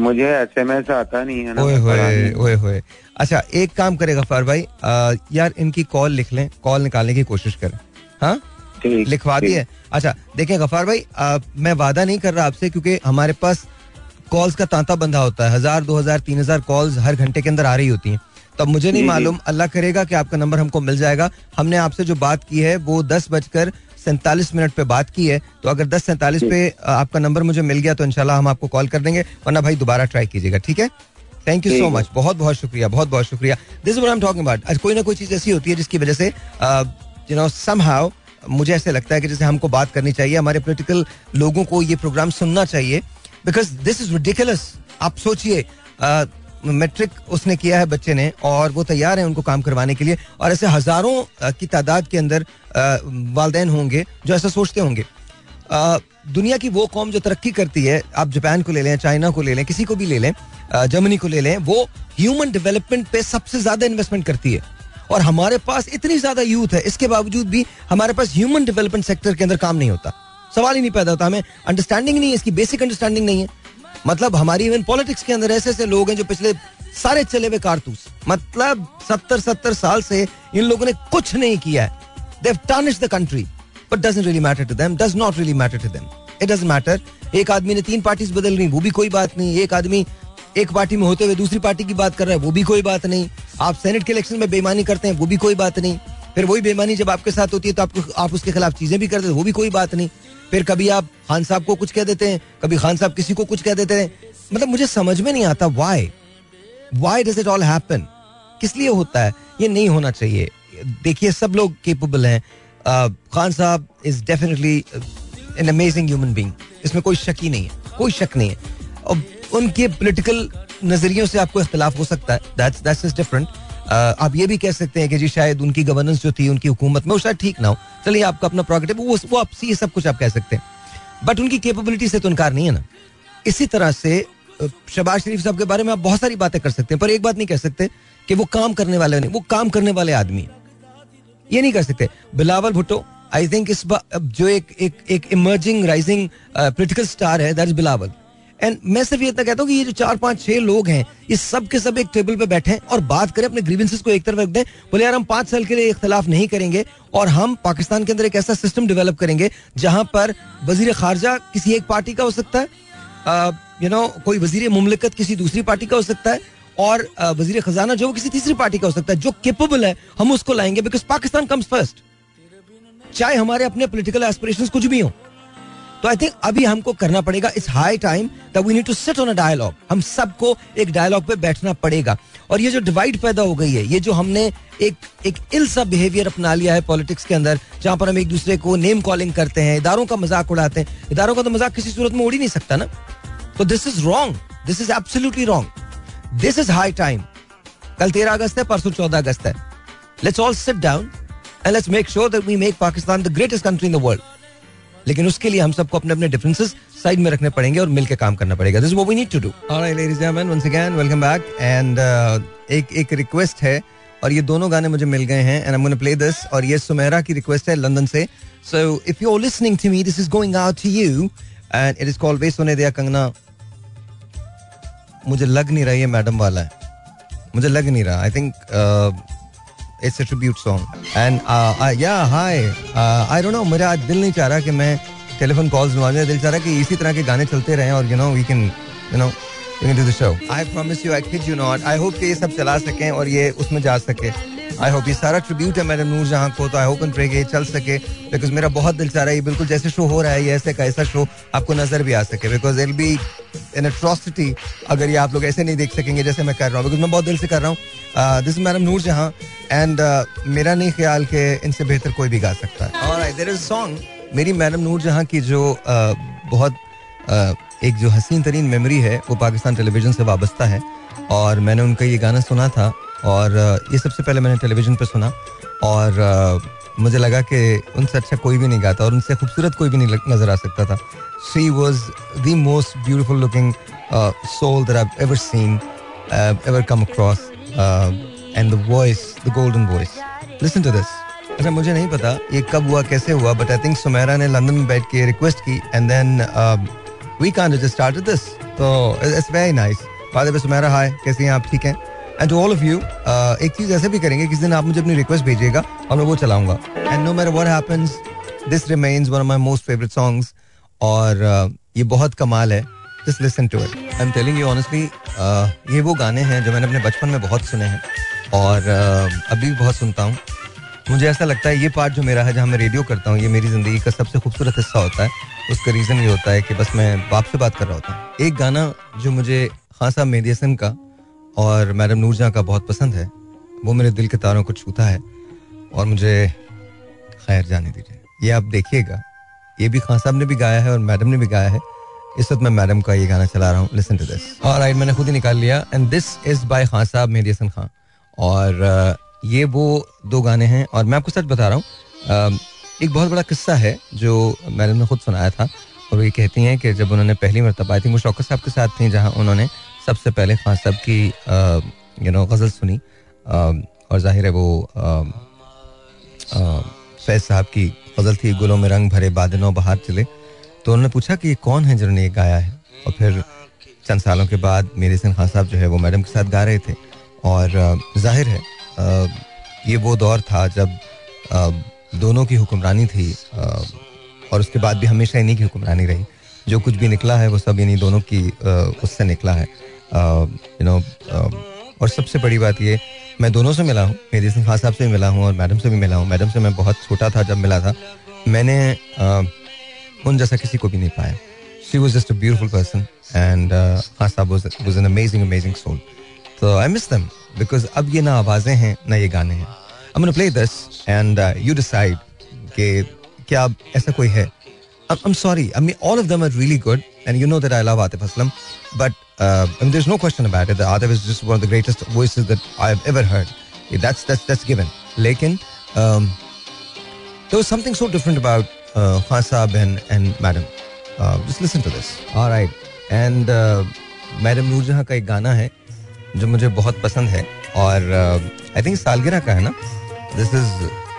[SPEAKER 4] मुझे एसएमएस आता नहीं है ना
[SPEAKER 1] ओए होए ओए होए। अच्छा एक काम करे गफार भाई आ, यार इनकी कॉल लिख लें कॉल निकालने की कोशिश करें। हाँ? लिखवा
[SPEAKER 4] ठीक।
[SPEAKER 1] दिए। अच्छा देखें गफार भाई आ, मैं वादा नहीं कर रहा आपसे क्योंकि हमारे पास कॉल्स का तांता बंधा होता है। हज़ार दो हज़ार तीन हज़ार कॉल्स हर घंटे के अंदर आ रही होती हैं। तब मुझे नहीं। मालूम। अल्लाह करेगा कि आपका नंबर हमको मिल जाएगा। हमने आपसे जो बात की है वो दस बजकर सैंतालीस मिनट पे बात की है। तो अगर दस सैंतालीस पे आपका नंबर मुझे मिल गया तो इनशाला हम आपको कॉल कर देंगे। वरना भाई दोबारा ट्राई कीजिएगा ठीक है? थैंक यू सो मच बहुत बहुत शुक्रिया बहुत बहुत शुक्रिया। This I am talking about आज कोई ना कोई चीज़ ऐसी होती है जिसकी वजह से यू नो समहाउ मुझे ऐसे लगता है कि जैसे हमको बात करनी चाहिए हमारे पोलिटिकल लोगों को ये प्रोग्राम सुनना चाहिए। बिकॉज़ दिस इज़ रिडिकुलस आप सोचिए मैट्रिक उसने किया है बच्चे ने और वो तैयार है उनको काम करवाने के लिए और ऐसे हज़ारों की तादाद के अंदर वालदेन होंगे जो ऐसा सोचते होंगे। दुनिया की वो कौम जो तरक्की करती है, आप जापान को ले लें, चाइना को ले लें, किसी को भी ले लें जर्मनी को ले लें, वो ह्यूमन डेवलपमेंट पे सबसे ज़्यादा इन्वेस्टमेंट करती है। और हमारे पास इतनी ज़्यादा यूथ है, इसके बावजूद भी हमारे पास ह्यूमन डेवलपमेंट सेक्टर के अंदर काम नहीं होता। सवाल ही नहीं पैदा होता, हमें अंडरस्टैंडिंग नहीं है, इसकी बेसिक अंडरस्टैंडिंग नहीं है। मतलब हमारी इवन पॉलिटिक्स के अंदर ऐसे ऐसे लोग हैं जो पिछले सारे चले हुए कारतूस मतलब सत्तर सत्तर साल से इन लोगों ने कुछ नहीं किया है They've tarnished the country, but doesn't really matter to them. Does not really matter to them. It doesn't matter. एक आदमी ने तीन पार्टीज़ बदल ली वो भी कोई बात नहीं एक आदमी एक पार्टी में होते हुए दूसरी पार्टी की बात कर रहा है वो भी कोई बात नहीं आप सेनेट के इलेक्शन में बेईमानी करते हैं वो भी कोई बात नहीं फिर वही बेईमानी जब आपके साथ होती है तो आपको आप उसके खिलाफ चीज़ें भी करते हैं वो भी कोई बात नहीं फिर कभी आप खान साहब को कुछ कह देते हैं, कभी खान साहब किसी को कुछ कह देते हैं। मतलब मुझे समझ में नहीं आता why why does it all happen किस लिए होता है? ये नहीं होना चाहिए। देखिए, सब लोग केपेबल हैं। Khan sahab is definitely an amazing human being इसमें कोई शक ही नहीं है। कोई शक नहीं है। और उनके पोलिटिकल नजरियों से आपको इख्तलाफ हो सकता है। दैट्स दैट्स इज़ डिफरेंट आप ये भी कह सकते हैं कि जी शायद उनकी गवर्नेंस जो थी, उनकी हुकूमत में, वो शायद ठीक ना हो। चलिए, आपका अपना प्रोगेटिव वो वो आप ये सब कुछ आप कह सकते हैं। बट उनकी कैपेबिलिटी से तो इनकार नहीं है ना। इसी तरह से शहबाज शरीफ साहब के बारे में आप बहुत सारी बातें कर सकते हैं, पर एक बात नहीं कह सकते कि वो काम करने वाले नहीं, वो काम करने वाले आदमी ये नहीं कर सकते। बिलावल भुट्टो आई थिंक इस जो एक एक एक इमर्जिंग राइजिंग पोलिटिकल स्टार है दैट इज़ बिलावल। एंड मैं सिर्फ़ ये इतना कहता हूँ कि ये जो चार, पाँच, छह लोग हैं ये सब के सब एक टेबल पे बैठे और बात करें, अपने ग्रीवेंसेस को एक तरफ़ रख दें, बोले, यार, हम पाँच साल के लिए इख्तलाफ नहीं करेंगे और हम पाकिस्तान के अंदर एक ऐसा सिस्टम डेवलप करेंगे जहाँ पर वज़ीर खारजा किसी एक पार्टी का हो सकता है यू नो कोई वज़ीर मुमलिकत किसी दूसरी पार्टी का हो सकता है और वज़ीर खजाना जो किसी तीसरी पार्टी का हो सकता है, जो केपेबल है, हम उसको लाएँगे बिकॉज़ पाकिस्तान कम्स फ़र्स्ट चाहे हमारे अपने पोलिटिकल एस्पिरेशन कुछ भी हों तो आई थिंक अभी हमको करना पड़ेगा it's high time that we need to sit on a dialogue हम सबको एक डायलॉग पे बैठना पड़ेगा। और ये जो डिवाइड पैदा हो गई है, ये जो हमने एक एक इल सा बिहेवियर अपना लिया है पॉलिटिक्स के अंदर, जहाँ पर हम एक दूसरे को नेम कॉलिंग करते हैं, इदारों का मज़ाक उड़ाते हैं। इदारों का तो मज़ाक किसी सूरत में उड़ ही नहीं सकता ना। तो this is wrong this is absolutely wrong this is high time कल तेरह अगस्त है, परसों चौदह अगस्त है। Let's all sit down and let's make sure that we make Pakistan the greatest country in the world लेकिन उसके लिए हम सबको अपने अपने डिफरेंसेस साइड में रखने पड़ेंगे और मिलकर काम करना पड़ेगा। This we need to do again welcome back and एक एक रिक्वेस्ट है और ये दोनों गाने मुझे मिल गए हैं and I am play this और ये सुमेरा की रिक्वेस्ट है लंदन से। So if you are listening to me this is going out to you and it is called वे सोने दिया कंगना। मुझे लग नहीं रहा ये मैडम वाला है। मुझे लग नहीं रहा। I think it's a tribute song and yeah hi I don't know मेरा आज दिल नहीं चाह रहा कि मैं टेलीफोन कॉल्स मेरा दिल चाह रहा कि इसी तरह के गाने चलते रहें और you know we can you know we can do the show I promise you I kid you not I hope कि ये सब चला सकें और ये उसमें जा सके। आई होप ये सारा ट्रिब्यूट है मैडम नूर जहाँ को तो आई होप एंड प्रे ये चल सके। बिकॉज़ मेरा बहुत दिल चाह रहा है ये बिल्कुल जैसे शो हो रहा है ये ऐसे का ऐसा शो आपको नज़र भी आ सके। Because I'll be an atrocity अगर ये आप लोग ऐसे नहीं देख सकेंगे जैसे मैं कर रहा हूँ। बिकॉज़ मैं बहुत दिल से कर रहा हूँ। This madam Noor Jahan and मेरा नहीं ख्याल कि इनसे बेहतर कोई भी गा सकता है। और देर इज़ सॉन्ग मेरी मैडम नूर जहाँ की जो uh, बहुत uh, एक जो हसीन तरीन मेमोरी है वो पाकिस्तान टेलीविज़न से वाबस्ता है। और मैंने उनका ये गाना सुना था। और, ये सबसे पहले मैंने टेलीविज़न पर सुना और, मुझे लगा कि उनसे अच्छा कोई भी नहीं गाता और उनसे खूबसूरत कोई भी नहीं नज़र आ सकता था। She was the most beautiful looking soul I ever seen ever come across and the voice the golden voice listen to this अच्छा मुझे नहीं पता ये कब हुआ, कैसे हुआ बट आई थिंक सुमेरा ने लंदन में बैठ के रिक्वेस्ट की and then we just start this तो it's very nice father Sumera hi कैसे हैं आप? ठीक हैं? And to all of you एक चीज़ ऐसे भी करेंगे किस दिन आप मुझे अपनी रिक्वेस्ट भेजिएगा और मैं वो चलाऊँगा। And no matter what this remains one of my most favourite songs और uh, ये बहुत कमाल है। Just listen to it I am telling you honestly ये वो गाने हैं जो मैंने अपने बचपन में बहुत सुने हैं और uh, अभी भी बहुत सुनता हूँ। मुझे ऐसा लगता है ये पार्ट जो मेरा है जहाँ मैं रेडियो करता हूँ ये मेरी ज़िंदगी का सबसे खूबसूरत हिस्सा होता है। उसका रीजन ये होता है कि बस मैं बाप से बात कर रहा होता हूँ। एक गाना जो मुझे खासा साहब मेहदी का और मैडम नूरजहाँ का बहुत पसंद है। वो मेरे दिल के तारों को छूता है और मुझे खैर जाने दीजिए। ये आप देखिएगा। ये भी खान साहब ने भी गाया है और मैडम ने भी गाया है। इस वक्त मैं मैडम का ये गाना चला रहा हूँ। लिसन टू दिस और राइट मैंने खुद ही निकाल लिया। And this is by Khan sahab, Mehdi Hassan Khan. और ये वो दो गाने हैं। और मैं आपको सच बता रहा हूँ एक बहुत बड़ा किस्सा है जो मैडम ने खुद सुनाया था। और ये कहती हैं कि जब उन्होंने पहली मरतबा आई थी, वो शौकत साहब के साथ थी जहाँ उन्होंने सबसे पहले खान साहब की यू नो गज़ल सुनी। और ज़ाहिर है वो फैज साहब की गज़ल थी, गुलों में रंग भरे बादनों बाहर चले। तो उन्होंने पूछा कि ये कौन है जिन्होंने ये गाया है? और फिर चंद सालों के बाद मेरे सिंह खान साहब जो है वो मैडम के साथ गा रहे थे। और ज़ाहिर है ये वो दौर था जब दोनों की हुक्मरानी थी और उसके बाद भी हमेशा इन्हीं की हुक्मरानी रही। जो कुछ भी निकला है, वो सब इन्हीं दोनों की उससे निकला है। यू नो और सबसे बड़ी बात ये मैं दोनों से मिला हूँ मेरी सिंह खान साहब से भी मिला हूँ और मैडम से भी मिला हूँ। मैडम से मैं बहुत छोटा था जब मिला था। मैंने उन जैसा किसी को भी नहीं पाया। She was just a beautiful person and Khan sahab was an amazing amazing soul तो आई मिस दम बिकॉज़ अब ये ना आवाज़ें हैं ना ये गाने हैं। Play this and uh, you कि क्या ऐसा कोई है I'm sorry I mean all of them are really good and you know that I love Atif Aslam but uh, I mean, there's no question about it. Atif is just one of the greatest voices that I've ever heard. Yeah, that's that's that's given. Lekin, um, there was something so different about uh, Khan Saab and, and Madam. Uh, just listen to this. All right. And uh, Madam Noorjahan का एक गाना है जो मुझे बहुत पसंद है और आई थिंक सालगिरह का है ना दिस इज़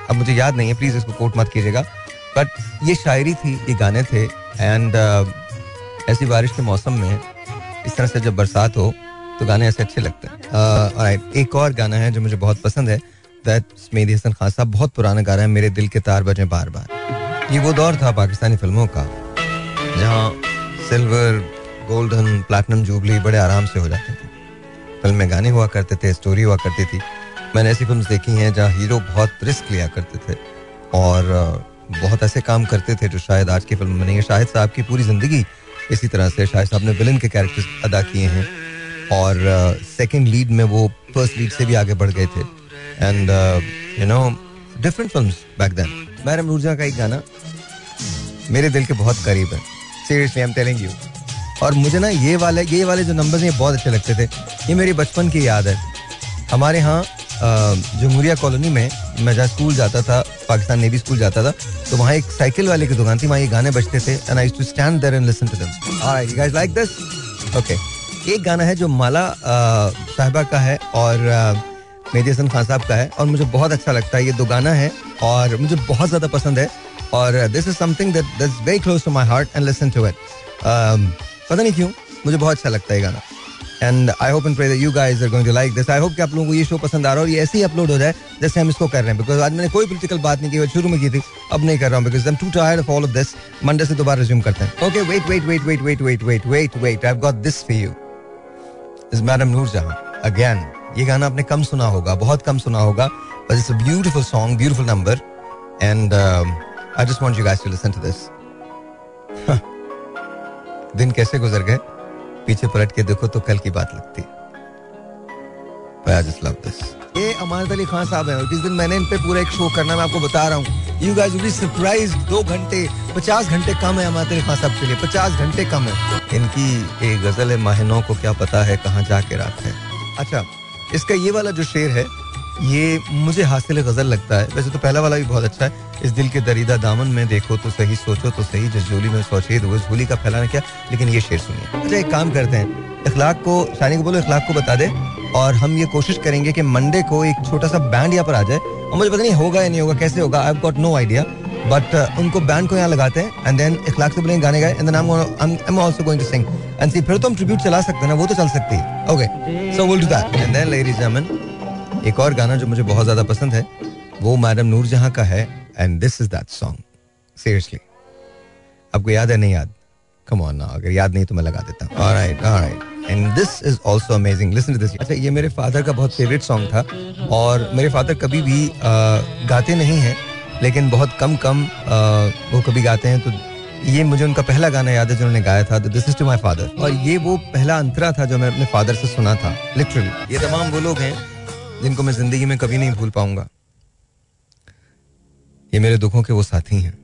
[SPEAKER 1] अब मुझे याद नहीं है प्लीज़ इसको कोट मत कीजिएगा बट ये शायरी थी ये गाने थे एंड uh, ऐसी बारिश के मौसम में इस तरह से जब बरसात हो तो गाने ऐसे अच्छे लगते हैं। Uh, एक और गाना है जो मुझे बहुत पसंद है दैट मेहदी हसन खान साहब बहुत पुराना गाना है मेरे दिल के तार बजे बार बार ये वो दौर था पाकिस्तानी फ़िल्मों का जहाँ सिल्वर गोल्डन प्लेटिनम जुबली बड़े आराम से हो जाते थे। फ़िल्म गाने हुआ करते थे स्टोरी हुआ करती थी। मैंने ऐसी फ़िल्म देखी हैं जहाँ हीरो बहुत रिस्क लिया करते थे और बहुत ऐसे काम करते थे जो शायद आज की फ़िल्म में नहीं है। शाहिद साहब की पूरी ज़िंदगी इसी तरह से शाहिद साहब ने विलन के कैरेक्टर्स अदा किए हैं। और सेकंड uh, लीड में वो फ़र्स्ट लीड से भी आगे बढ़ गए थे। And you know different film back then madam Noorjahan का एक गाना मेरे दिल के बहुत करीब है। Seriously I am telling you और मुझे ना ये वाले ये वाले जो नंबर्स हैं बहुत अच्छे लगते थे। ये मेरी बचपन की याद है। हमारे यहाँ जमहूरिया कॉलोनी में मैं जहाँ स्कूल जाता था पाकिस्तान नेवी स्कूल जाता था तो वहाँ एक साइकिल वाले की दुकान थी, वहाँ ये गाने बजते थे एंड लाइक दिस ओके एक गाना है जो माला साहिबा का है और मेहदी हसन खान साहब का है, और मुझे बहुत अच्छा लगता है, ये दो गाना है, और मुझे बहुत ज़्यादा पसंद है, और this is something that that's very close to my heart and listen to it पता नहीं क्यों, मुझे बहुत अच्छा लगता है ये गाना। And I hope and pray you guys are going to like this I hope कि आप लोगों को ये शो पसंद आ रहा है और ये ऐसे ही अपलोड हो जाए, जैसे हम इसको कर रहे हैं। बिकॉज़ आज मैंने कोई पॉलिटिकल बात नहीं की शुरू में की थी, अब नहीं कर रहा हूँ। Because too tired of all of this Monday से दोबारा रिज्यूम करते हैं। Okay wait wait wait wait wait wait wait wait wait I got this for you is madam Noor Jahan again ये गाना आपने कम सुना होगा, बहुत कम सुना होगा। But it's a beautiful song beautiful number and I just want you guys to listen to this दिन कैसे गुजर गए? पीछे पलट के देखो तो कल की बात लगती ये अमानत अली खान साहब हैं जिस दिन मैंने इन पे पूरा एक शो करना मैं आपको बता रहा हूँ you guys will be surprise दो घंटे पचास घंटे कम है अमानत अली खान साहब के लिए पचास घंटे कम है। इनकी एक गज़ल है माहिनों को क्या पता है कहाँ जाके रात है। अच्छा इसका ये वाला जो शेर है ये मुझे हासिल गज़ल लगता है। वैसे तो पहला वाला भी बहुत अच्छा है। इस दिल के दरीदा दामन में देखो तो सही, सोचो तो सही, जिस झोली में सोचेद वो झोली का फैलाना क्या? लेकिन ये शेर सुनिए। अच्छा एक काम करते हैं। इखलाक को, शानी को बोलो, इखलाक को बता दे। और हम ये कोशिश करेंगे कि मंडे को एक छोटा सा बैंड यहाँ पर आ जाए। और मुझे पता नहीं होगा या नहीं होगा, कैसे होगा I got no idea but उनको बैंड को यहाँ लगाते हैं एंड देन इखलाक से बोलेंगे गाने गाए। And I am also going to sing and see फिर तो हम ट्रिब्यूट चला सकते हैं ना, वो तो चल सकती है। Okay so will do that and then ladies gentleman एक और गाना जो मुझे बहुत ज़्यादा पसंद है वो मैडम नूर जहाँ का है and this is that song seriously आपको याद है? नहीं याद? कम ऑन ना अगर याद नहीं तो मैं लगा देता हूँ। And this is also amazing listen this अच्छा ये मेरे फादर का बहुत फेवरेट सॉन्ग था और मेरे फादर कभी भी uh, गाते नहीं हैं लेकिन बहुत कम कम uh, वो कभी गाते हैं तो ये मुझे उनका पहला गाना याद है जो उन्होंने गाया था this is to my father और ये वो पहला अंतरा था जो मैं अपने फादर से सुना था लिटरली ये तमाम वो लोग हैं जिनको मैं ज़िंदगी में कभी नहीं भूल पाऊँगा। ये मेरे दुखों के वो साथी हैं,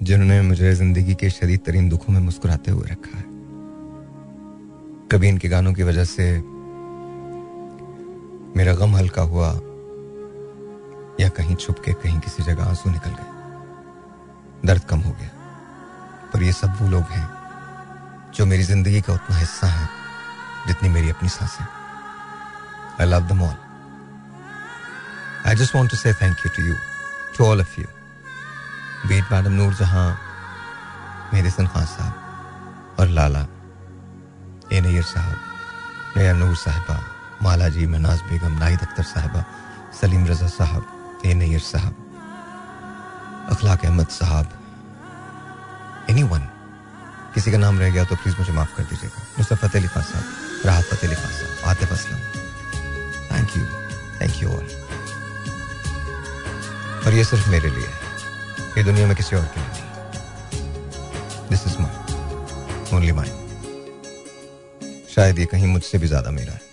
[SPEAKER 1] जिन्होंने मुझे ज़िंदगी के शदीद तरीन दुखों में मुस्कुराते हुए रखा है। कभी इनके गानों की वजह से मेरा गम हल्का हुआ, या कहीं छुप के कहीं किसी जगह आँसू निकल गए। दर्द कम हो गया, पर ये सब वो लोग हैं, जो मेरी ज़िंदगी का उतना हिस्सा है, जितनी मेरी अपनी साँसें I love them all I just want to say thank you to you to all of you beat madam Noor Jahan सन खान साहब, और लाला ए नैयर साहब नया नूर साहबा माला जी मनाज बेगम नाहिद अख्तर साहबा सलीम रजा साहब ए नैयर साहब अखलाक अहमद साहब एनी वन किसी का नाम रह गया तो प्लीज़ मुझे माफ़ कर दीजिएगा। मुस्तफ़ा अली खान साहब, राहत Fateh Ali Khan sahab, Atif Aslam. Thank you thank you all और ये सिर्फ़ मेरे लिए है। ये दुनिया में किसी और के लिए नहीं। This is my only my शायद ये कहीं मुझसे भी ज़्यादा मेरा है।